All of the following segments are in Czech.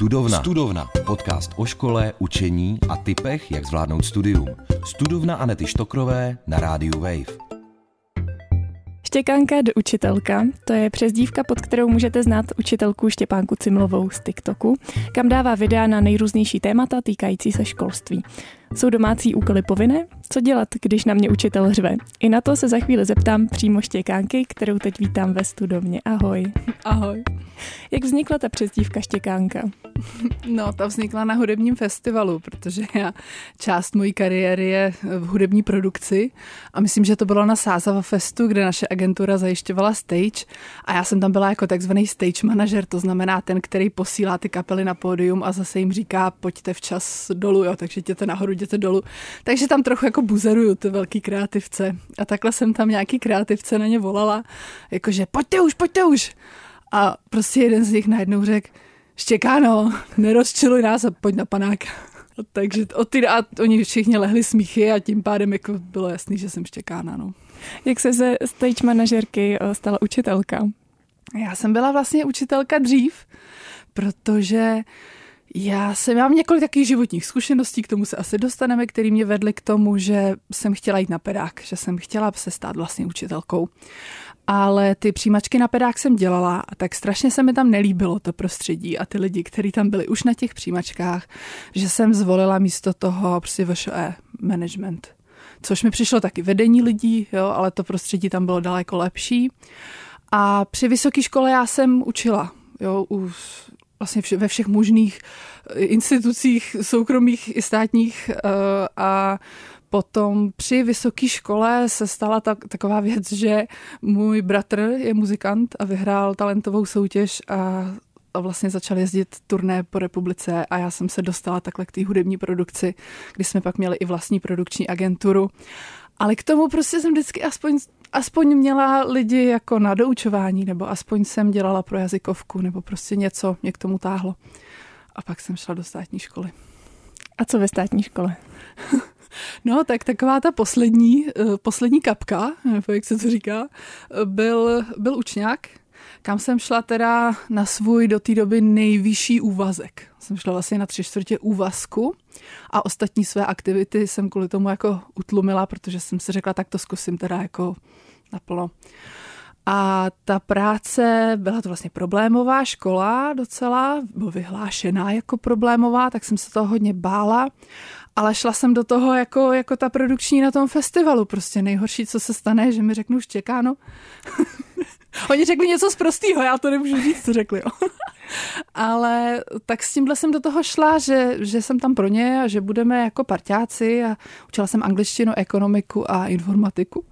Studovna. Studovna. Podcast o škole, učení a typech, jak zvládnout studium. Studovna Anety Štokrové na rádiu Wave. Štěkánka do učitelka, to je přezdívka, pod kterou můžete znát učitelku Štěpánku Cimlovou z TikToku, kam dává videa na nejrůznější témata týkající se školství. Jsou domácí úkoly povinné? Co dělat, když na mě učitel řve? I na to se za chvíli zeptám přímo Štěkánky, kterou teď vítám ve studovně. Ahoj. Ahoj. Jak vznikla ta přezdívka Štěkánka? No, ta vznikla na hudebním festivalu, protože já část mojí kariéry je v hudební produkci a myslím, že to bylo na Sázava Festu, kde naše agentura zajišťovala stage a já jsem tam byla jako takzvaný stage manažer, to znamená ten, který posílá ty kapely na pódium a zase jim říká, pojďte včas dolů, jo, takže jděte nahoru, jděte dolů. Takže tam trochu jako buzeruju ty velký kreativce a takhle jsem tam nějaký kreativce na ně volala, jakože pojďte už, pojďte už. A prostě jeden z nich najednou řekl, Štěkáno, nerozčiluj nás a pojď na panák. A takže od ty, a oni všichni lehli smíchy a tím pádem jako bylo jasný, že jsem štěkána. No. Jak se ze stage manažerky eh, stala učitelka? Já jsem byla vlastně učitelka dřív, protože já jsem, mám několik takových životních zkušeností, k tomu se asi dostaneme, který mě vedly k tomu, že jsem chtěla jít na pedák, že jsem chtěla se stát vlastně učitelkou ale ty přijímačky na pedák jsem dělala a tak strašně se mi tam nelíbilo to prostředí a ty lidi, kteří tam byli už na těch přijímačkách, že jsem zvolila místo toho prostě VŠE management. Což mi přišlo taky vedení lidí, jo, ale to prostředí tam bylo daleko lepší. A při vysoké škole já jsem učila, jo, u, vlastně ve všech možných institucích soukromých i státních uh, a Potom při vysoké škole se stala tak, taková věc, že můj bratr je muzikant a vyhrál talentovou soutěž a a vlastně začal jezdit turné po republice a já jsem se dostala takhle k té hudební produkci, kdy jsme pak měli i vlastní produkční agenturu. Ale k tomu prostě jsem vždycky aspoň, aspoň měla lidi jako na doučování, nebo aspoň jsem dělala pro jazykovku, nebo prostě něco mě k tomu táhlo. A pak jsem šla do státní školy. A co ve státní škole? No, tak taková ta poslední, eh, poslední kapka, nebo jak se to říká, byl, byl učňák, kam jsem šla teda na svůj do té doby nejvyšší úvazek. Jsem šla vlastně na tři čtvrtě úvazku a ostatní své aktivity jsem kvůli tomu jako utlumila, protože jsem si řekla, tak to zkusím teda jako naplno. A ta práce, byla to vlastně problémová škola docela, byla vyhlášená jako problémová, tak jsem se toho hodně bála ale šla jsem do toho jako, jako ta produkční na tom festivalu. Prostě nejhorší, co se stane, že mi řeknou štěkáno. Oni řekli něco z prostýho, já to nemůžu říct, co řekli. Jo. Ale tak s tímhle jsem do toho šla, že, že jsem tam pro ně a že budeme jako parťáci a učila jsem angličtinu, ekonomiku a informatiku.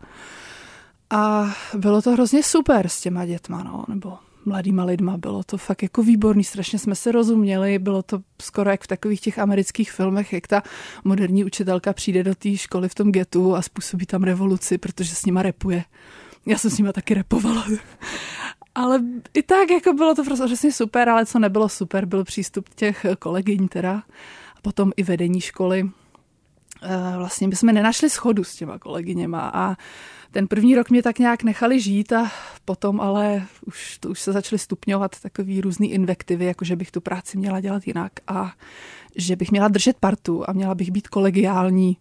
A bylo to hrozně super s těma dětma, no, nebo mladýma lidma. Bylo to fakt jako výborný, strašně jsme se rozuměli, bylo to skoro jak v takových těch amerických filmech, jak ta moderní učitelka přijde do té školy v tom getu a způsobí tam revoluci, protože s nima repuje. Já jsem s nima taky repovala. ale i tak jako bylo to prostě přesně super, ale co nebylo super, byl přístup těch kolegyň teda a potom i vedení školy. Eh, vlastně my jsme nenašli schodu s těma kolegyněma a ten první rok mě tak nějak nechali žít a potom ale už, to už se začaly stupňovat takový různý invektivy, jako že bych tu práci měla dělat jinak a že bych měla držet partu a měla bych být kolegiální.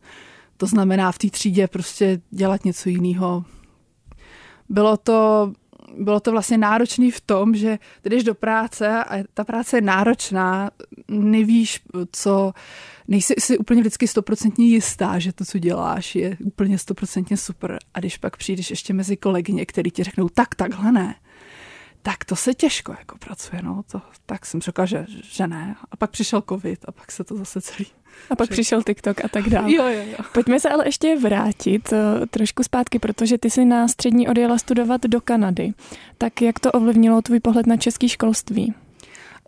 To znamená v té třídě prostě dělat něco jiného. Bylo to, bylo to vlastně náročné v tom, že jdeš do práce a ta práce je náročná, nevíš, co, nejsi si úplně vždycky stoprocentně jistá, že to, co děláš, je úplně stoprocentně super. A když pak přijdeš ještě mezi kolegyně, který ti řeknou, tak takhle ne, tak to se těžko jako pracuje, no. To, tak jsem řekla, že, že ne. A pak přišel covid a pak se to zase celý a pak přišel TikTok a tak dále. Jo, jo, jo. Pojďme se ale ještě vrátit uh, trošku zpátky, protože ty jsi na střední odjela studovat do Kanady. Tak jak to ovlivnilo tvůj pohled na český školství?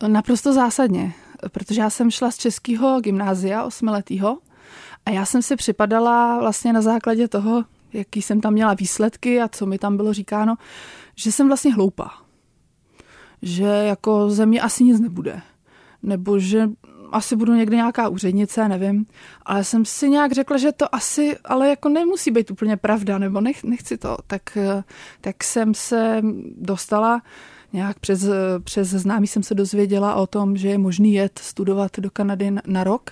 Naprosto zásadně protože já jsem šla z českého gymnázia osmiletého a já jsem si připadala vlastně na základě toho, jaký jsem tam měla výsledky a co mi tam bylo říkáno, že jsem vlastně hloupá. Že jako ze mě asi nic nebude. Nebo že asi budu někde nějaká úřednice, nevím. Ale jsem si nějak řekla, že to asi, ale jako nemusí být úplně pravda, nebo nech, nechci to. Tak, tak jsem se dostala nějak přes, přes známý jsem se dozvěděla o tom, že je možný jet studovat do Kanady na rok,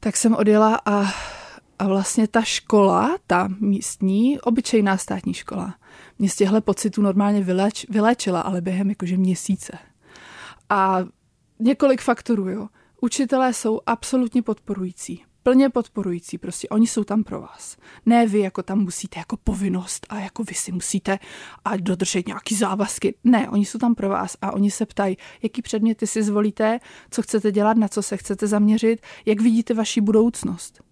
tak jsem odjela a, a vlastně ta škola, ta místní, obyčejná státní škola, mě z těchto pocitů normálně vyléč, vyléčila, ale během jakože měsíce. A několik faktorů, jo. Učitelé jsou absolutně podporující plně podporující, prostě oni jsou tam pro vás. Ne vy jako tam musíte jako povinnost a jako vy si musíte a dodržet nějaký závazky. Ne, oni jsou tam pro vás a oni se ptají, jaký předměty si zvolíte, co chcete dělat, na co se chcete zaměřit, jak vidíte vaši budoucnost.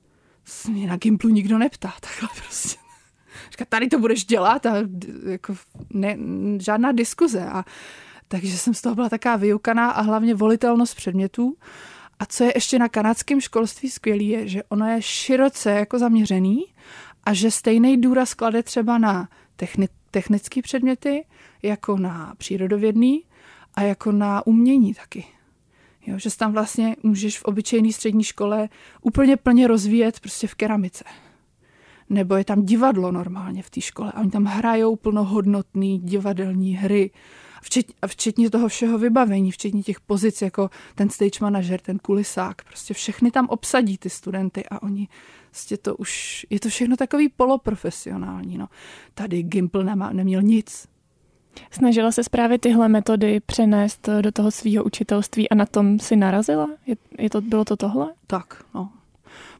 Mě na Gimplu nikdo neptá, takhle prostě. Říká, tady to budeš dělat a jako ne, žádná diskuze. A, takže jsem z toho byla taká vyukaná a hlavně volitelnost předmětů. A co je ještě na kanadském školství skvělý, je, že ono je široce jako zaměřený a že stejný důraz klade třeba na techni- technické předměty, jako na přírodovědný a jako na umění taky. Jo, že tam vlastně můžeš v obyčejné střední škole úplně plně rozvíjet prostě v keramice. Nebo je tam divadlo normálně v té škole a oni tam hrajou plnohodnotný divadelní hry včetně, včetně toho všeho vybavení, včetně těch pozic jako ten stage manager, ten kulisák, prostě všechny tam obsadí ty studenty a oni prostě to už, je to všechno takový poloprofesionální. No. Tady Gimple nemá, neměl nic. Snažila se právě tyhle metody přenést do toho svého učitelství a na tom si narazila? Je, je to, bylo to tohle? Tak, no.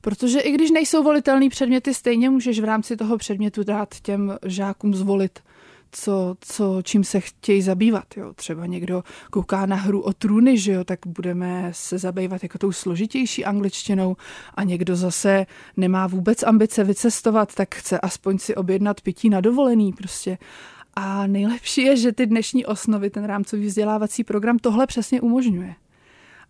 Protože i když nejsou volitelné předměty, stejně můžeš v rámci toho předmětu dát těm žákům zvolit co, co, čím se chtějí zabývat. Jo. Třeba někdo kouká na hru o trůny, že jo, tak budeme se zabývat jako tou složitější angličtinou a někdo zase nemá vůbec ambice vycestovat, tak chce aspoň si objednat pití na dovolený prostě. A nejlepší je, že ty dnešní osnovy, ten rámcový vzdělávací program tohle přesně umožňuje.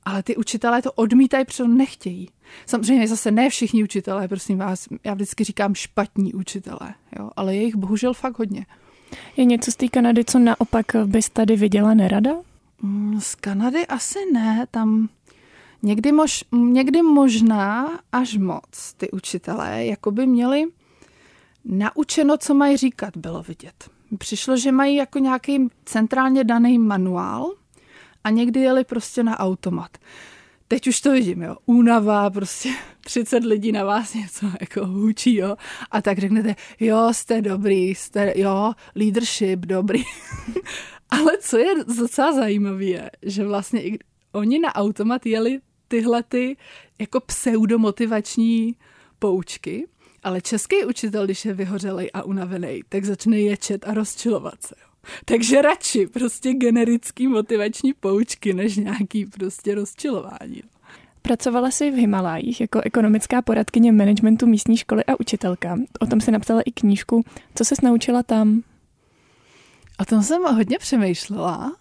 Ale ty učitelé to odmítají, protože nechtějí. Samozřejmě zase ne všichni učitelé, prosím vás, já vždycky říkám špatní učitelé, jo, ale je jich bohužel fakt hodně. Je něco z té Kanady, co naopak bys tady viděla nerada? Mm, z Kanady asi ne, tam někdy, mož, někdy možná až moc ty učitelé jako by měli naučeno, co mají říkat, bylo vidět. Přišlo, že mají jako nějaký centrálně daný manuál a někdy jeli prostě na automat teď už to vidím, jo, únava, prostě 30 lidí na vás něco jako hůčí, jo, a tak řeknete, jo, jste dobrý, jste, jo, leadership, dobrý. Ale co je docela zajímavé, je, že vlastně i oni na automat jeli tyhle ty jako pseudomotivační poučky, ale český učitel, když je vyhořelej a unavený, tak začne ječet a rozčilovat se. Takže radši prostě generický motivační poučky, než nějaký prostě rozčilování. Pracovala jsi v Himalájích jako ekonomická poradkyně managementu místní školy a učitelka. O tom si napsala i knížku. Co se naučila tam? O tom jsem hodně přemýšlela.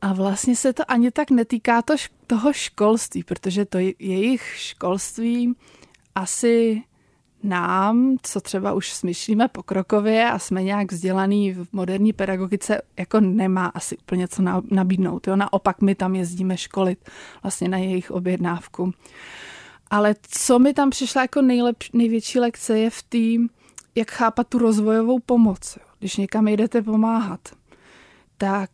A vlastně se to ani tak netýká to, toho školství, protože to jejich školství asi nám, co třeba už smýšlíme pokrokově a jsme nějak vzdělaný v moderní pedagogice, jako nemá asi úplně co nabídnout. Jo? Naopak my tam jezdíme školit vlastně na jejich objednávku. Ale co mi tam přišla jako nejlep, největší lekce je v té, jak chápat tu rozvojovou pomoc. Jo? Když někam jdete pomáhat, tak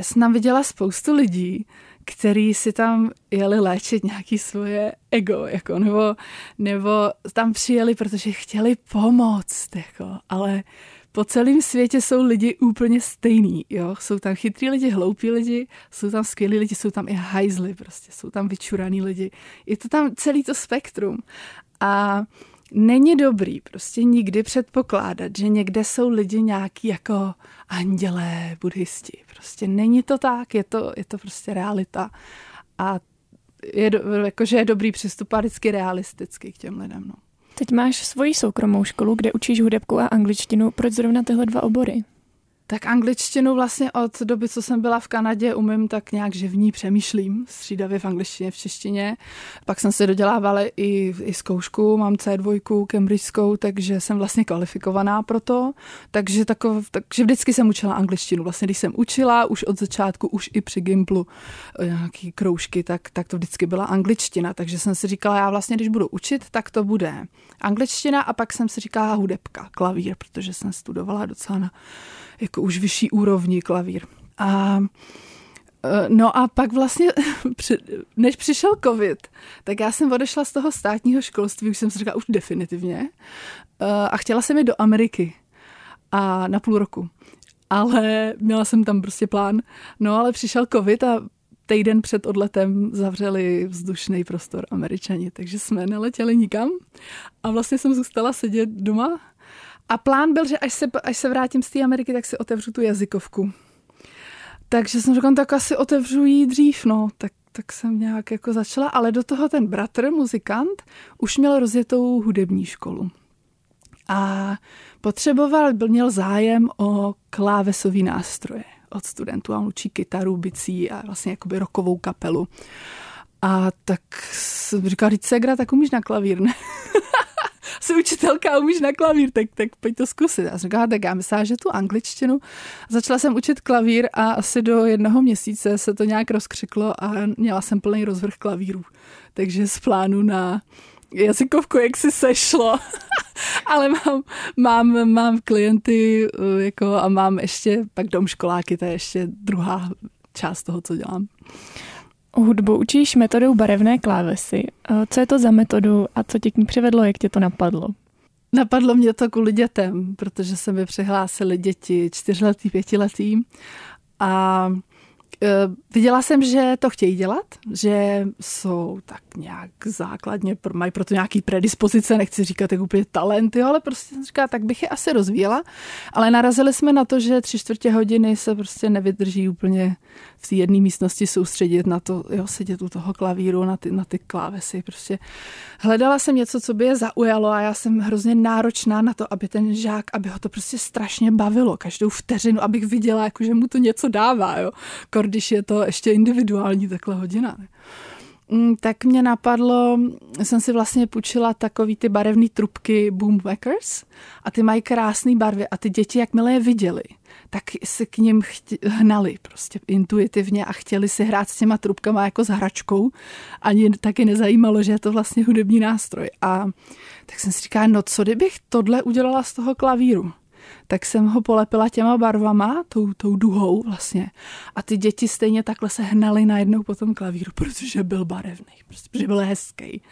jsem tam viděla spoustu lidí, který si tam jeli léčit nějaký svoje ego, jako, nebo, nebo tam přijeli, protože chtěli pomoct, jako, ale po celém světě jsou lidi úplně stejný, jo. Jsou tam chytrý lidi, hloupí lidi, jsou tam skvělí lidi, jsou tam i hajzly, prostě, jsou tam vyčuraný lidi. Je to tam celý to spektrum. A není dobrý prostě nikdy předpokládat, že někde jsou lidi nějaký jako andělé, buddhisti. Prostě není to tak, je to, je to prostě realita. A je, jakože je dobrý přistupovat vždycky realisticky k těm lidem. No. Teď máš svoji soukromou školu, kde učíš hudebku a angličtinu. Proč zrovna tyhle dva obory? Tak angličtinu vlastně od doby, co jsem byla v Kanadě, umím tak nějak, že v ní přemýšlím, střídavě v angličtině, v češtině. Pak jsem se dodělávala i, i zkoušku, mám C2, cambridgeskou, takže jsem vlastně kvalifikovaná pro to. Takže, takov, takže vždycky jsem učila angličtinu. Vlastně když jsem učila, už od začátku, už i při Gimplu eh, nějaký kroužky, tak, tak to vždycky byla angličtina. Takže jsem si říkala, já vlastně, když budu učit, tak to bude angličtina a pak jsem si říkala hudebka, klavír, protože jsem studovala docela na jako už vyšší úrovni klavír. A Eh, no a pak vlastně, než přišel covid, tak já jsem odešla z toho státního školství, už jsem si říkala už definitivně, eh, a chtěla jsem jít do Ameriky a na půl roku. Ale měla jsem tam prostě plán. No ale přišel covid a týden před odletem zavřeli vzdušný prostor američani, takže jsme neletěli nikam a vlastně jsem zůstala sedět doma a plán byl, že až se, až se vrátím z té Ameriky, tak si otevřu tu jazykovku takže jsem řekla, tak asi otevřu jí dřív, no. Tak, tak jsem nějak jako začala, ale do toho ten bratr, muzikant, už měl rozjetou hudební školu. A potřeboval, byl měl zájem o klávesový nástroje od studentů. A on učí kytaru, bicí a vlastně jakoby rokovou kapelu. A tak jsem říkala, říct Segra, tak umíš na klavír, ne? jsi učitelka a umíš na klavír, tak, tak pojď to zkusit. A říkala, tak já myslím, že tu angličtinu. Začala jsem učit klavír a asi do jednoho měsíce se to nějak rozkřiklo a měla jsem plný rozvrh klavírů. Takže z plánu na jazykovku, jak si sešlo. Ale mám, mám, mám klienty eh, jako, a mám ještě pak dom školáky, to je ještě druhá část toho, co dělám. Hudbu učíš metodou barevné klávesy. Co je to za metodu a co tě k ní přivedlo, jak tě to napadlo? Napadlo mě to kvůli dětem, protože se mi přihlásili děti čtyřletý, pětiletý a Eh, viděla jsem, že to chtějí dělat, že jsou tak nějak základně, mají proto nějaký predispozice, nechci říkat jak úplně talenty, ale prostě jsem říkala, tak bych je asi rozvíjela. Ale narazili jsme na to, že tři čtvrtě hodiny se prostě nevydrží úplně v té jedné místnosti soustředit na to, jo, sedět u toho klavíru, na ty, na ty klávesy. Prostě hledala jsem něco, co by je zaujalo a já jsem hrozně náročná na to, aby ten žák, aby ho to prostě strašně bavilo. Každou vteřinu, abych viděla, jako, že mu to něco dává. Jo když je to ještě individuální takhle hodina. Mm, tak mě napadlo, jsem si vlastně půjčila takový ty barevné trubky Boomwackers a ty mají krásné barvy a ty děti, jakmile je viděli, tak se k ním hnali prostě intuitivně a chtěli si hrát s těma trubkama jako s hračkou. Ani taky nezajímalo, že je to vlastně hudební nástroj. A tak jsem si říkala, no co kdybych tohle udělala z toho klavíru? Tak jsem ho polepila těma barvama, tou, tou duhou vlastně. A ty děti stejně takhle se hnaly najednou po tom klavíru, protože byl barevný, protože byl hezký.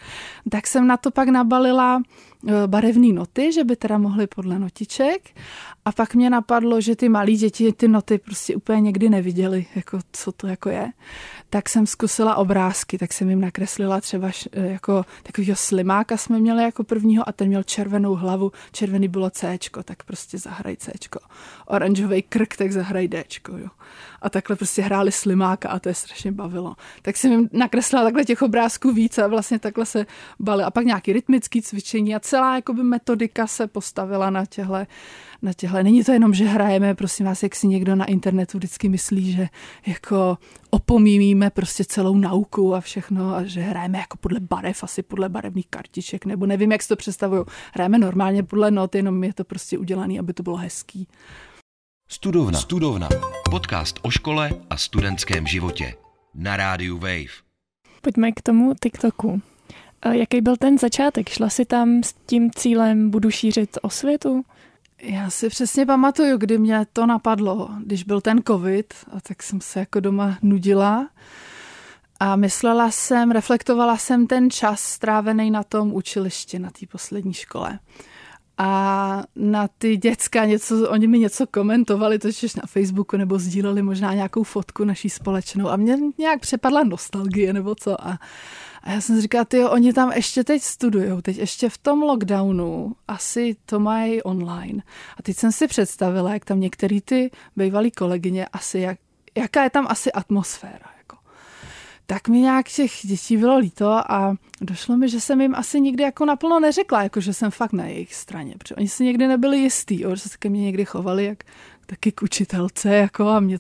Tak jsem na to pak nabalila e, barevné noty, že by teda mohly podle notiček. A pak mě napadlo, že ty malí děti ty noty prostě úplně někdy neviděli, jako co to jako je. Tak jsem zkusila obrázky, tak jsem jim nakreslila třeba e, jako takovýho slimáka jsme měli jako prvního a ten měl červenou hlavu, červený bylo C, tak prostě zahraj C. Oranžový krk, tak zahraj D. Jo. A takhle prostě hráli slimáka a to je strašně bavilo. Tak jsem jim nakreslila takhle těch obrázků víc a vlastně takhle se bali. A pak nějaký rytmický cvičení a celá jakoby metodika se postavila na těhle na těhle. Není to jenom, že hrajeme, prosím vás, jak si někdo na internetu vždycky myslí, že jako opomímíme prostě celou nauku a všechno a že hrajeme jako podle barev, asi podle barevných kartiček, nebo nevím, jak si to představuju. Hrajeme normálně podle not, jenom je to prostě udělané, aby to bylo hezký. Studovna. Studovna. Podcast o škole a studentském životě. Na rádiu Wave. Pojďme k tomu TikToku. Jaký byl ten začátek? Šla si tam s tím cílem, budu šířit osvětu? Já si přesně pamatuju, kdy mě to napadlo, když byl ten covid, a tak jsem se jako doma nudila a myslela jsem, reflektovala jsem ten čas strávený na tom učilišti, na té poslední škole. A na ty děcka něco, oni mi něco komentovali, totiž na Facebooku, nebo sdíleli možná nějakou fotku naší společnou a mě nějak přepadla nostalgie nebo co a a já jsem si říkala, ty oni tam ještě teď studují, teď ještě v tom lockdownu, asi to mají online. A teď jsem si představila, jak tam některý ty bývalý kolegyně, asi jak, jaká je tam asi atmosféra. Jako. Tak mi nějak těch dětí bylo líto a došlo mi, že jsem jim asi nikdy jako naplno neřekla, jako že jsem fakt na jejich straně, protože oni si někdy nebyli jistý, jo, že se ke mně někdy chovali jak taky k učitelce, jako a mě,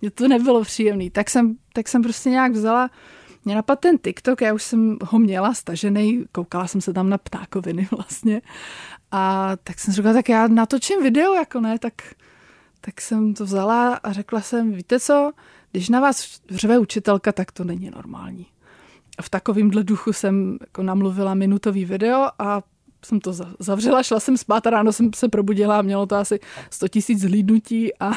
mě to nebylo příjemné. Tak jsem, tak jsem prostě nějak vzala mě napadl ten TikTok, já už jsem ho měla stažený, koukala jsem se tam na ptákoviny vlastně. A tak jsem řekla, tak já natočím video, jako ne, tak, tak jsem to vzala a řekla jsem, víte co, když na vás řve učitelka, tak to není normální. A v takovýmhle duchu jsem jako namluvila minutový video a jsem to zavřela, šla jsem spát a ráno jsem se probudila a mělo to asi 100 tisíc zhlídnutí a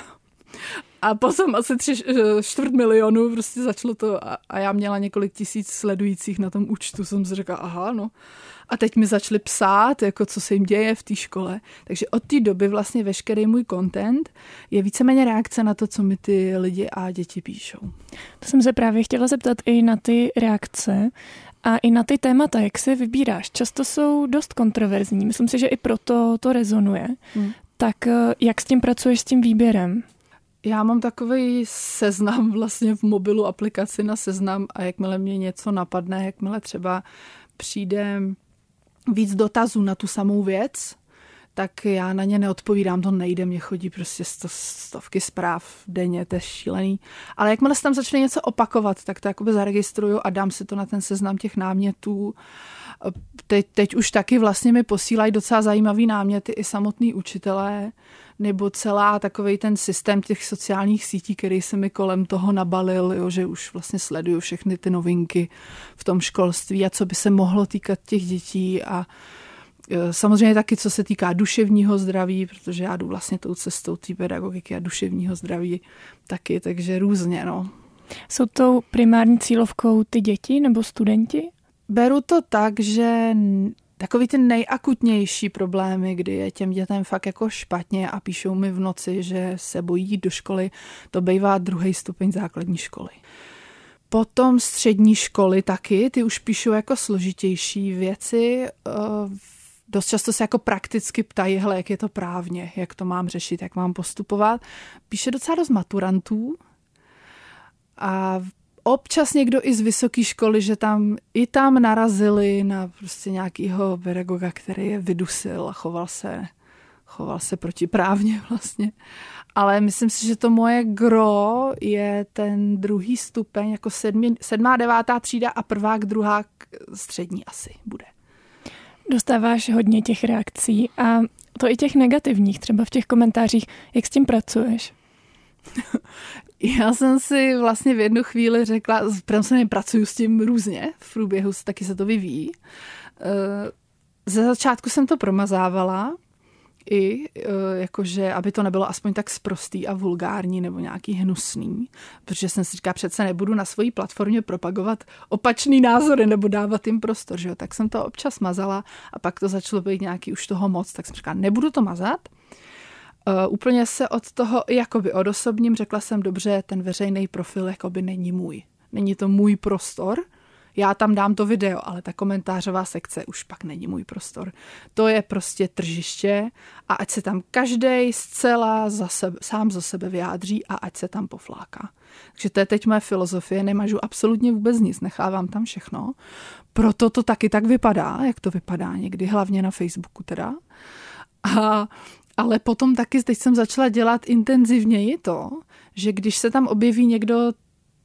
A potom asi tři eh, čtvrt milionu prostě začalo to a, a já měla několik tisíc sledujících na tom účtu. Jsem si řekla, aha, no. A teď mi začali psát, jako co se jim děje v té škole. Takže od té doby vlastně veškerý můj content je víceméně reakce na to, co mi ty lidi a děti píšou. To jsem se právě chtěla zeptat i na ty reakce. A i na ty témata, jak se vybíráš, často jsou dost kontroverzní. Myslím si, že i proto to rezonuje. Hmm. Tak eh, jak s tím pracuješ s tím výběrem? Já mám takový seznam vlastně v mobilu, aplikaci na seznam a jakmile mě něco napadne, jakmile třeba přijde víc dotazů na tu samou věc, tak já na ně neodpovídám, to nejde, mě chodí prostě sto, stovky zpráv denně, to je šílený. Ale jakmile se tam začne něco opakovat, tak to jakoby zaregistruju a dám si to na ten seznam těch námětů. Teď, teď už taky vlastně mi posílají docela zajímavý náměty i samotný učitelé, nebo celá takový ten systém těch sociálních sítí, který se mi kolem toho nabalil, jo, že už vlastně sleduju všechny ty novinky v tom školství a co by se mohlo týkat těch dětí a Samozřejmě taky, co se týká duševního zdraví, protože já jdu vlastně tou cestou té pedagogiky a duševního zdraví taky, takže různě. No. Jsou tou primární cílovkou ty děti nebo studenti? Beru to tak, že takový ty nejakutnější problémy, kdy je těm dětem fakt jako špatně a píšou mi v noci, že se bojí jít do školy, to bývá druhý stupeň základní školy. Potom střední školy taky, ty už píšou jako složitější věci. Dost často se jako prakticky ptají, hele, jak je to právně, jak to mám řešit, jak mám postupovat. Píše docela dost maturantů, a občas někdo i z vysoké školy, že tam i tam narazili na prostě nějakýho pedagoga, který je vydusil a choval se, choval se protiprávně vlastně. Ale myslím si, že to moje gro je ten druhý stupeň, jako sedmi, sedmá, devátá třída a prvák, druhá střední asi bude. Dostáváš hodně těch reakcí a to i těch negativních, třeba v těch komentářích. Jak s tím pracuješ? Já jsem si vlastně v jednu chvíli řekla, samozřejmě pracuju s tím různě, v průběhu taky se to vyvíjí. Eh, ze začátku jsem to promazávala, i eh, jakože, aby to nebylo aspoň tak sprostý a vulgární nebo nějaký hnusný, protože jsem si říkala, přece nebudu na svojí platformě propagovat opačný názory nebo dávat jim prostor, že jo? tak jsem to občas mazala a pak to začalo být nějaký už toho moc, tak jsem říkala, nebudu to mazat, Uh, úplně se od toho jakoby odosobním, řekla jsem dobře, ten veřejný profil jakoby není můj. Není to můj prostor, já tam dám to video, ale ta komentářová sekce už pak není můj prostor. To je prostě tržiště a ať se tam každý zcela za sebe, sám za sebe vyjádří a ať se tam pofláká. Takže to je teď moje filozofie, nemažu absolutně vůbec nic, nechávám tam všechno. Proto to taky tak vypadá, jak to vypadá někdy, hlavně na Facebooku teda. A ale potom taky teď jsem začala dělat intenzivněji to, že když se tam objeví někdo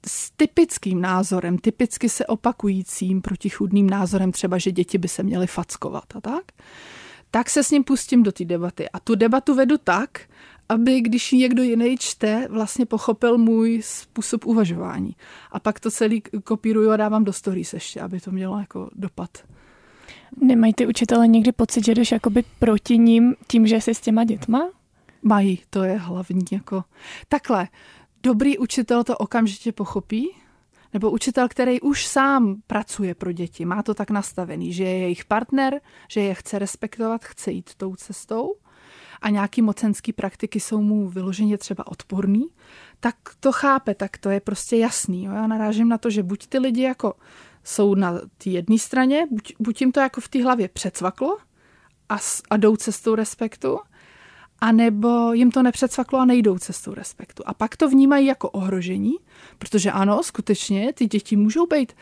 s typickým názorem, typicky se opakujícím protichudným názorem, třeba, že děti by se měly fackovat a tak, tak se s ním pustím do té debaty. A tu debatu vedu tak, aby když někdo jiný čte, vlastně pochopil můj způsob uvažování. A pak to celý kopíruju a dávám do stories ještě, aby to mělo jako dopad. Nemají ty učitele někdy pocit, že jdeš jakoby proti ním tím, že jsi s těma dětma? Mají, to je hlavní. Jako. Takhle, dobrý učitel to okamžitě pochopí, nebo učitel, který už sám pracuje pro děti, má to tak nastavený, že je jejich partner, že je chce respektovat, chce jít tou cestou a nějaký mocenský praktiky jsou mu vyloženě třeba odporný, tak to chápe, tak to je prostě jasný. Jo? Já narážím na to, že buď ty lidi jako jsou na té jedné straně, buď, buď jim to jako v té hlavě přecvaklo a, a jdou cestou respektu, anebo jim to nepředsvaklo a nejdou cestou respektu. A pak to vnímají jako ohrožení, protože ano, skutečně ty děti můžou být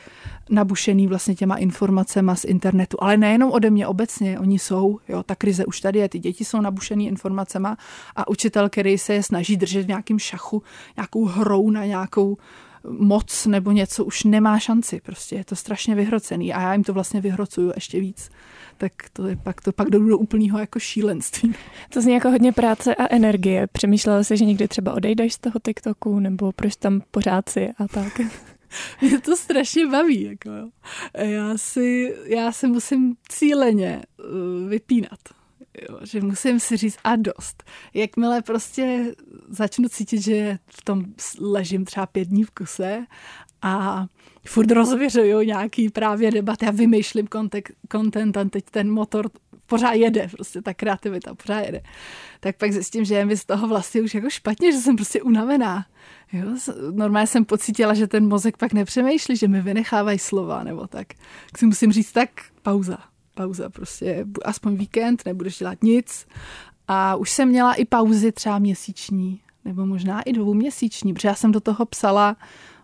nabušený vlastně těma informacemi z internetu, ale nejenom ode mě obecně, oni jsou, jo, ta krize už tady je, ty děti jsou nabušený informacemi a učitel, který se je snaží držet v nějakém šachu, nějakou hrou na nějakou moc nebo něco už nemá šanci. Prostě je to strašně vyhrocený a já jim to vlastně vyhrocuju ještě víc. Tak to je pak, to pak jdu do úplného jako šílenství. To zní jako hodně práce a energie. Přemýšlela jsi, že někdy třeba odejdeš z toho TikToku nebo proč tam pořád si a tak? Mě to strašně baví. Jako. Já, si, já si musím cíleně uh, vypínat. Jo, že musím si říct a dost. Jakmile prostě začnu cítit, že v tom ležím třeba pět dní v kuse a furt rozvěřuju nějaký právě debaty a vymýšlím content a teď ten motor pořád jede, prostě ta kreativita pořád jede. Tak pak zjistím, že je mi z toho vlastně už jako špatně, že jsem prostě unavená. Jo, normálně jsem pocítila, že ten mozek pak nepřemýšlí, že mi vynechávají slova nebo tak. Tak si musím říct, tak pauza. Pauza prostě, aspoň víkend, nebudeš dělat nic. A už jsem měla i pauzy třeba měsíční, nebo možná i dvouměsíční, protože já jsem do toho psala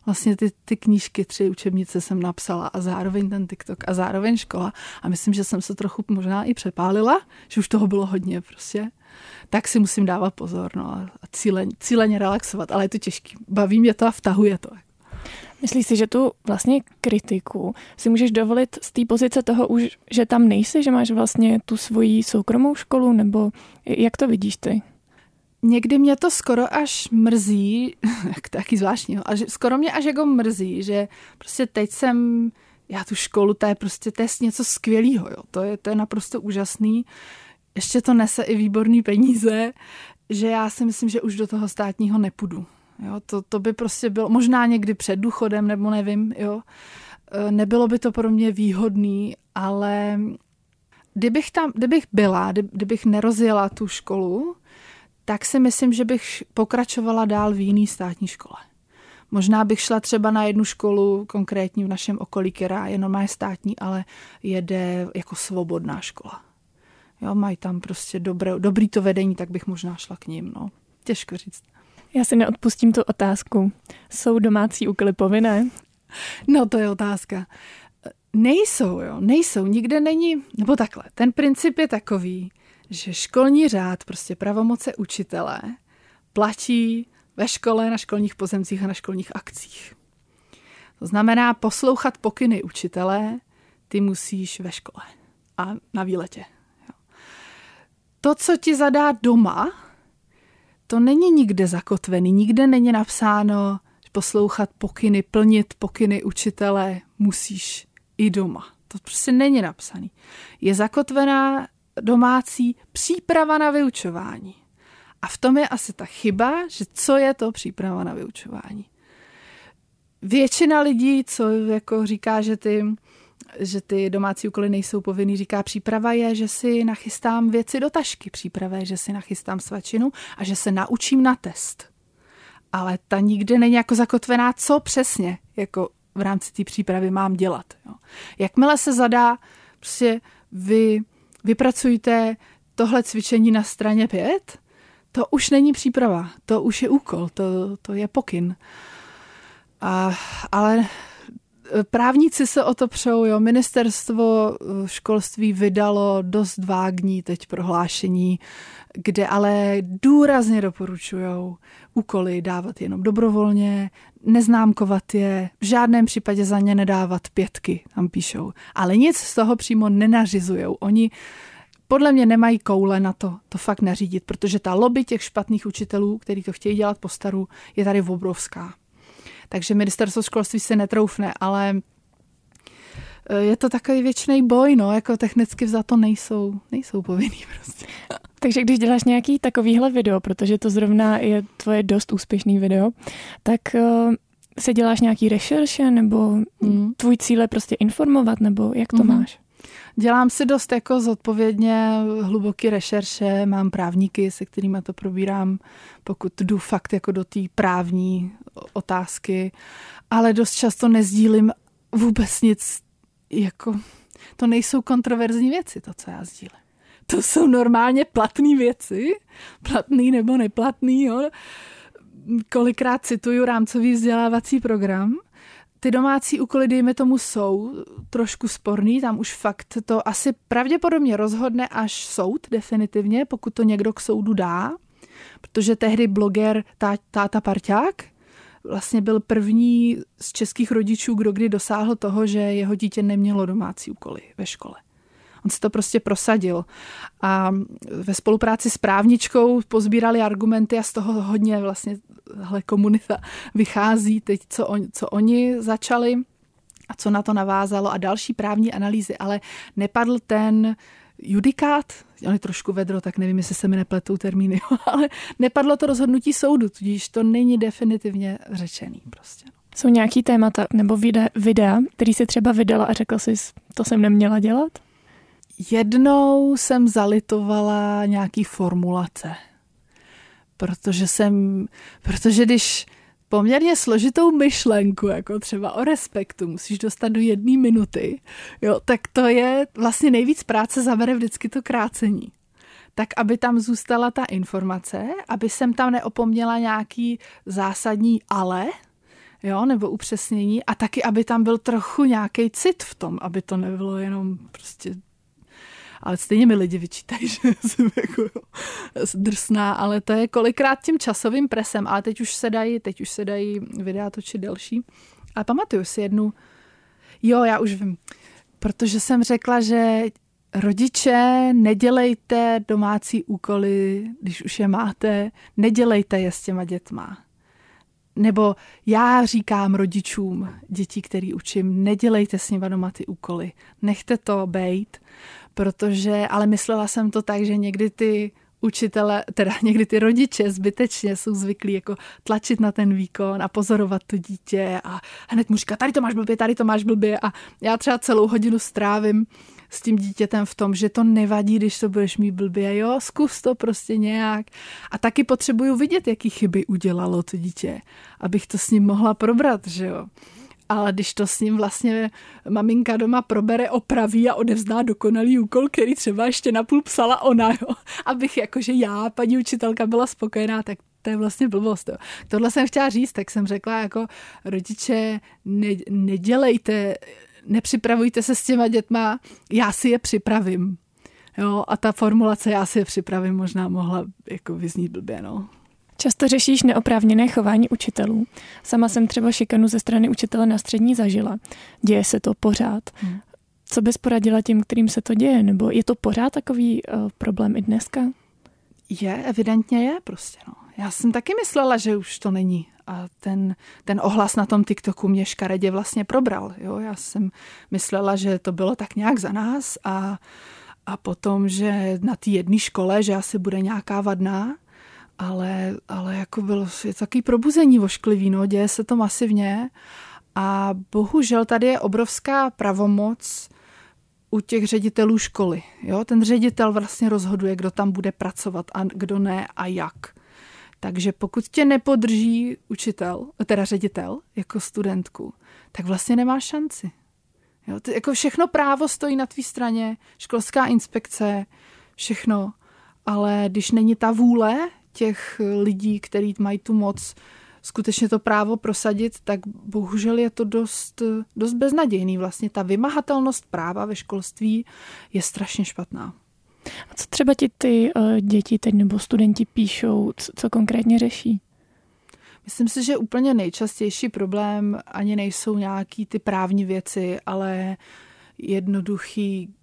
vlastně ty, ty knížky, tři učebnice jsem napsala a zároveň ten TikTok a zároveň škola. A myslím, že jsem se trochu možná i přepálila, že už toho bylo hodně prostě. Tak si musím dávat pozor no, a cíleně, cíleně relaxovat, ale je to těžký. Baví mě to a vtahuje to. Myslíš si, že tu vlastně kritiku si můžeš dovolit z té pozice toho už, že tam nejsi, že máš vlastně tu svoji soukromou školu, nebo jak to vidíš ty? někdy mě to skoro až mrzí, taky zvláštní, a že skoro mě až jako mrzí, že prostě teď jsem, já tu školu, to je prostě to je něco skvělého, jo. To, je, to je naprosto úžasný. Ještě to nese i výborný peníze, že já si myslím, že už do toho státního nepůjdu. Jo, to, to by prostě bylo, možná někdy před důchodem, nebo nevím, jo. E, nebylo by to pro mě výhodný, ale kdybych tam, kdybych byla, kdybych nerozjela tu školu, tak si myslím, že bych pokračovala dál v jiný státní škole. Možná bych šla třeba na jednu školu konkrétní v našem okolí, která je normálně státní, ale jede jako svobodná škola. Jo, mají tam prostě dobré, dobrý to vedení, tak bych možná šla k ním. No. Těžko říct. Já si neodpustím tu otázku. Jsou domácí úkoly povinné? No to je otázka. Nejsou, jo, nejsou. Nikde není, nebo takhle. Ten princip je takový, že školní řád, prostě pravomoce učitele, platí ve škole, na školních pozemcích a na školních akcích. To znamená poslouchat pokyny učitele, ty musíš ve škole a na výletě. To, co ti zadá doma, to není nikde zakotvený, nikde není napsáno, poslouchat pokyny, plnit pokyny učitele musíš i doma. To prostě není napsaný. Je zakotvená domácí příprava na vyučování. A v tom je asi ta chyba, že co je to příprava na vyučování. Většina lidí, co jako říká, že ty, že ty domácí úkoly nejsou povinný, říká příprava je, že si nachystám věci do tašky. Příprava je, že si nachystám svačinu a že se naučím na test. Ale ta nikde není jako zakotvená, co přesně jako v rámci té přípravy mám dělat. Jo. Jakmile se zadá prostě vy vypracujte tohle cvičení na straně 5, to už není příprava, to už je úkol, to, to je pokyn. A, ale právníci se o to přou, jo. Ministerstvo e, školství vydalo dost vágní teď prohlášení, kde ale důrazně doporučují úkoly dávat jenom dobrovolně, neznámkovat je, v žádném případě za ně nedávat pětky, tam píšou. Ale nic z toho přímo nenařizují. Oni podle mě nemají koule na to, to fakt nařídit, protože ta lobby těch špatných učitelů, kteří to chtějí dělat po staru, je tady obrovská. Takže ministerstvo školství se netroufne, ale eh, je to takový věčný boj, no, jako technicky za to nejsou, nejsou povinný prostě. Takže když děláš nějaký takovýhle video, protože to zrovna je tvoje dost úspěšný video, tak uh, se děláš nějaký rešerše, nebo mm. tvůj cíl je prostě informovat, nebo jak to mm. máš? Dělám si dost jako zodpovědně hluboké rešerše, mám právníky, se kterými to probírám, pokud jdu fakt jako do té právní otázky, ale dost často nezdílím vůbec nic, jako to nejsou kontroverzní věci, to, co já sdílím. To jsou normálně platné věci, platný nebo neplatný, jo. Kolikrát cituju rámcový vzdělávací program ty domácí úkoly, dejme tomu, jsou trošku sporný, tam už fakt to asi pravděpodobně rozhodne až soud definitivně, pokud to někdo k soudu dá, protože tehdy bloger tá, táta Parťák vlastně byl první z českých rodičů, kdo kdy dosáhl toho, že jeho dítě nemělo domácí úkoly ve škole. On si to prostě prosadil. A ve spolupráci s právničkou pozbírali argumenty a z toho hodně vlastně tahle komunita vychází teď, co, on, co oni začali a co na to navázalo a další právní analýzy, ale nepadl ten judikát, oni trošku vedro, tak nevím, jestli se mi nepletou termíny, ale nepadlo to rozhodnutí soudu, tudíž to není definitivně řečený prostě. Jsou nějaký témata nebo videa, videa který si třeba vydala a řekl jsi, to jsem neměla dělat? Jednou jsem zalitovala nějaký formulace, protože jsem, protože když poměrně složitou myšlenku, jako třeba o respektu, musíš dostat do jedné minuty, jo, tak to je vlastně nejvíc práce zabere vždycky to krácení. Tak, aby tam zůstala ta informace, aby jsem tam neopomněla nějaký zásadní ale, jo, nebo upřesnění a taky, aby tam byl trochu nějaký cit v tom, aby to nebylo jenom prostě ale stejně mi lidi vyčítají, že jsem jako drsná, ale to je kolikrát tím časovým presem, ale teď už se dají, teď už se dají videa točit delší. Ale pamatuju si jednu, jo, já už vím, protože jsem řekla, že rodiče, nedělejte domácí úkoly, když už je máte, nedělejte je s těma dětma. Nebo já říkám rodičům dětí, který učím, nedělejte s nimi doma ty úkoly. Nechte to bejt, protože, ale myslela jsem to tak, že někdy ty učitele, teda někdy ty rodiče zbytečně jsou zvyklí jako tlačit na ten výkon a pozorovat to dítě a hned mu říká, tady to máš blbě, tady to máš blbě. A já třeba celou hodinu strávím s tím dítětem v tom, že to nevadí, když to budeš mít blbě, jo, zkus to prostě nějak. A taky potřebuju vidět, jaký chyby udělalo to dítě, abych to s ním mohla probrat, že jo ale když to s ním vlastně maminka doma probere, opraví a odevzdá dokonalý úkol, který třeba ještě napůl psala ona, jo, abych jakože já, paní učitelka, byla spokojená, tak to je vlastně blbost. Jo. Tohle jsem chtěla říct, tak jsem řekla jako rodiče, ne, nedělejte, nepřipravujte se s těma dětma, já si je připravím. Jo, a ta formulace já si je připravím možná mohla jako vyznít blbě, no. Často řešíš neoprávněné chování učitelů. Sama jsem třeba šikanu ze strany učitele na střední zažila. Děje se to pořád. Hmm. Co bys poradila těm, kterým se to děje? Nebo je to pořád takový uh, problém i dneska? Je, evidentně je prostě. No. Já jsem taky myslela, že už to není. A ten, ten ohlas na tom TikToku mě škaredě vlastně probral. Jo? Já jsem myslela, že to bylo tak nějak za nás a, a potom, že na té jedné škole, že asi bude nějaká vadná, ale, ale jako bylo je takový probuzení vošklivý, no, děje se to masivně a bohužel tady je obrovská pravomoc u těch ředitelů školy. Jo? Ten ředitel vlastně rozhoduje, kdo tam bude pracovat a kdo ne a jak. Takže pokud tě nepodrží učitel, teda ředitel jako studentku, tak vlastně nemáš šanci. Jo? To, jako všechno právo stojí na tvý straně, školská inspekce, všechno. Ale když není ta vůle těch lidí, kteří mají tu moc skutečně to právo prosadit, tak bohužel je to dost, dost beznadějný. Vlastně ta vymahatelnost práva ve školství je strašně špatná. A co třeba ti ty uh, děti teď nebo studenti píšou, co, co konkrétně řeší? Myslím si, že úplně nejčastější problém ani nejsou nějaký ty právní věci, ale jednoduchý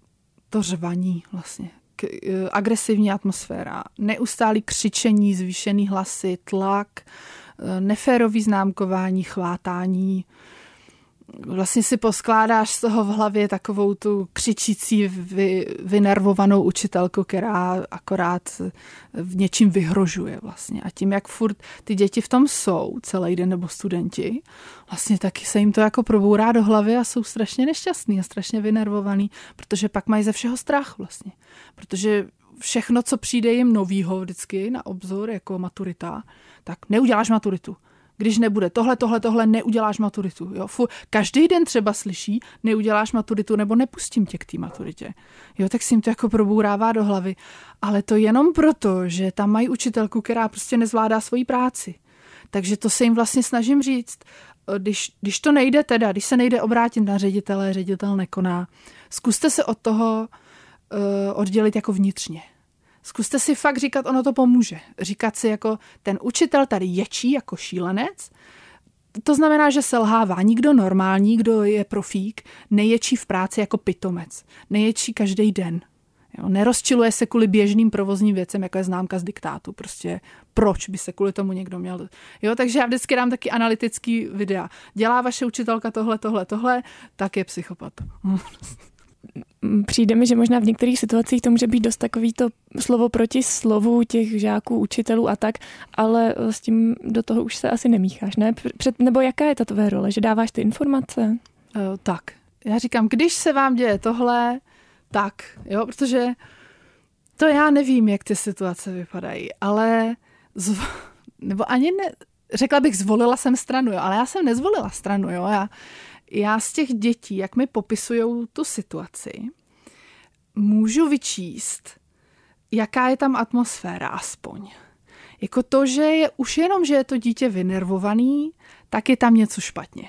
to řvaní vlastně. Eh, agresivní atmosféra, neustálý křičení, zvýšený hlasy, tlak, eh, neférový známkování, chvátání. Vlastně si poskládáš z toho v hlavě takovou tu křičící, vy, vynervovanou učitelku, která akorát v něčím vyhrožuje vlastně. A tím, jak furt ty děti v tom jsou celý den nebo studenti, vlastně taky se jim to jako probourá do hlavy a jsou strašně nešťastní a strašně vynervovaný, protože pak mají ze všeho strach vlastně. Protože všechno, co přijde jim novýho vždycky na obzor, jako maturita, tak neuděláš maturitu. Když nebude tohle, tohle, tohle, neuděláš maturitu. Jo? Fu, každý den třeba slyší, neuděláš maturitu nebo nepustím tě k té maturitě. Jo, tak si jim to jako probourává do hlavy. Ale to jenom proto, že tam mají učitelku, která prostě nezvládá svoji práci. Takže to se jim vlastně snažím říct. Když, když to nejde teda, když se nejde obrátit na ředitele, ředitel nekoná, zkuste se od toho uh, oddělit jako vnitřně. Zkuste si fakt říkat, ono to pomůže. Říkat si jako, ten učitel tady ječí jako šílenec, to znamená, že selhává. Nikdo normální, kdo je profík, neječí v práci jako pitomec. Neječí každý den. Jo, nerozčiluje se kvůli běžným provozním věcem, jako je známka z diktátu. Prostě proč by se kvůli tomu někdo měl... Jo, takže já vždycky dám taky analytický videa. Dělá vaše učitelka tohle, tohle, tohle, tak je psychopat. přijde mi, že možná v některých situacích to může být dost takový to slovo proti slovu těch žáků, učitelů a tak, ale s tím do toho už se asi nemícháš, ne? Před, nebo jaká je ta tvoje role, že dáváš ty informace? Uh, tak, já říkám, když se vám děje tohle, tak, jo, protože to já nevím, jak ty situace vypadají, ale zv... nebo ani ne, řekla bych, zvolila jsem stranu, jo, ale já jsem nezvolila stranu, jo, já, já z těch dětí, jak mi popisují tu situaci, můžu vyčíst, jaká je tam atmosféra aspoň. Jako to, že je už jenom, že je to dítě vynervovaný, tak je tam něco špatně.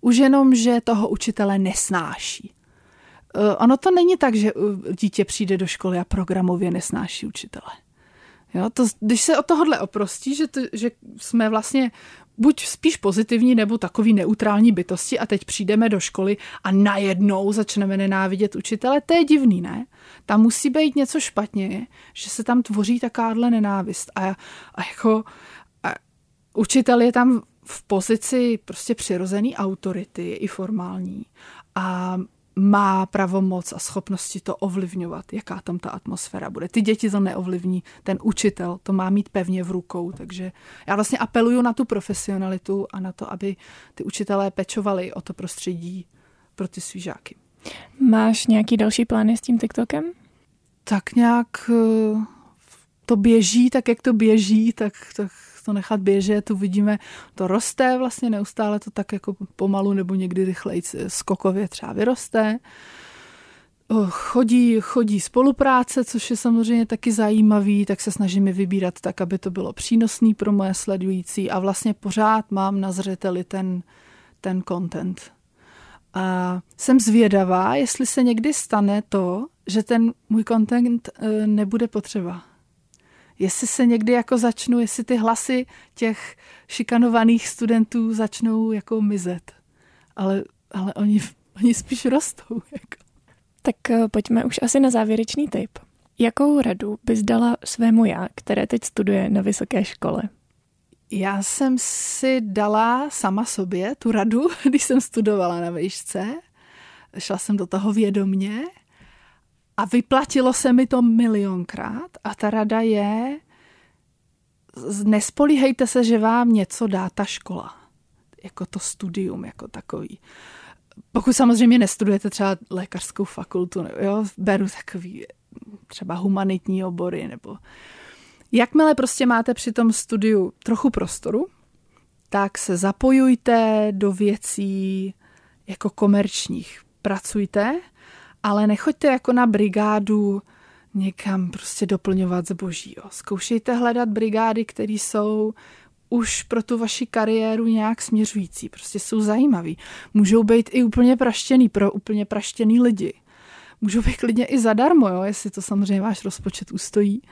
Už jenom, že toho učitele nesnáší. Eh, ono to není tak, že eh, dítě přijde do školy a programově nesnáší učitele. Jo, to, když se od tohohle oprostí, že, to, že jsme vlastně buď spíš pozitivní nebo takový neutrální bytosti a teď přijdeme do školy a najednou začneme nenávidět učitele, to je divný, ne? Tam musí být něco špatně, že se tam tvoří takáhle nenávist. A, a jako a učitel je tam v pozici prostě přirozený autority, i formální. A má pravomoc a schopnosti to ovlivňovat, jaká tam ta atmosféra bude. Ty děti to neovlivní, ten učitel to má mít pevně v rukou, takže já vlastně apeluju na tu profesionalitu a na to, aby ty učitelé pečovali o to prostředí pro ty svý žáky. Máš nějaký další plány s tím TikTokem? Tak nějak eh, to běží, tak jak to běží, tak, tak to nechat běžet, uvidíme, to roste vlastně neustále, to tak jako pomalu nebo někdy rychleji skokově třeba vyroste. Chodí, chodí spolupráce, což je samozřejmě taky zajímavý, tak se snažím vybírat tak, aby to bylo přínosný pro moje sledující a vlastně pořád mám na zřeteli ten, ten content. A jsem zvědavá, jestli se někdy stane to, že ten můj content eh, nebude potřeba jestli se někdy jako začnu, jestli ty hlasy těch šikanovaných studentů začnou jako mizet. Ale, ale oni, oni spíš rostou. Jako. Tak eh, pojďme už asi na závěrečný tip. Jakou radu bys dala svému já, které teď studuje na vysoké škole? Já jsem si dala sama sobě tu radu, když jsem studovala na výšce. Šla jsem do toho vědomně a vyplatilo se mi to milionkrát a ta rada je, nespolíhejte se, že vám něco dá ta škola, jako to studium, jako takový. Pokud samozřejmě nestudujete třeba lékařskou fakultu, jo, beru takový třeba humanitní obory, nebo jakmile prostě máte při tom studiu trochu prostoru, tak se zapojujte do věcí jako komerčních. Pracujte, ale nechoďte jako na brigádu někam prostě doplňovat zboží. Jo. Zkoušejte hledat brigády, které jsou už pro tu vaši kariéru nějak směřující. Prostě jsou zajímavý. Můžou být i úplně praštěný pro úplně praštěný lidi. Můžou být klidně i zadarmo, jo, jestli to samozřejmě váš rozpočet ustojí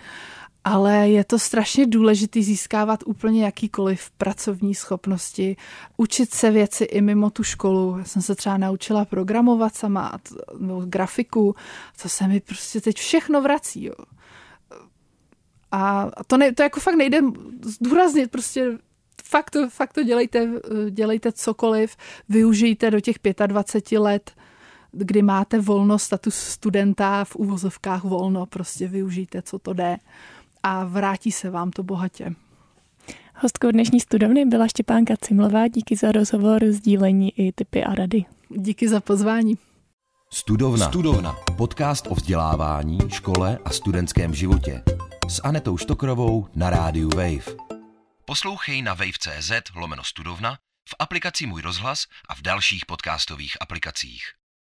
ale je to strašně důležité získávat úplně jakýkoliv pracovní schopnosti, učit se věci i mimo tu školu. Já jsem se třeba naučila programovat sama, nebo grafiku, to se mi prostě teď všechno vrací. Jo. A to, ne, to jako fakt nejde zdůraznit, prostě fakt fakt to dělejte, dělejte cokoliv, využijte do těch 25 let, kdy máte volno, status studenta v úvozovkách volno, prostě využijte, co to jde a vrátí se vám to bohatě. Hostkou dnešní studovny byla Štěpánka Cimlová. Díky za rozhovor, sdílení i typy a rady. Díky za pozvání. Studovna. Studovna. Podcast o vzdělávání, škole a studentském životě. S Anetou Štokrovou na rádiu Wave. Poslouchej na wave.cz lomeno studovna, v aplikaci Můj rozhlas a v dalších podcastových aplikacích.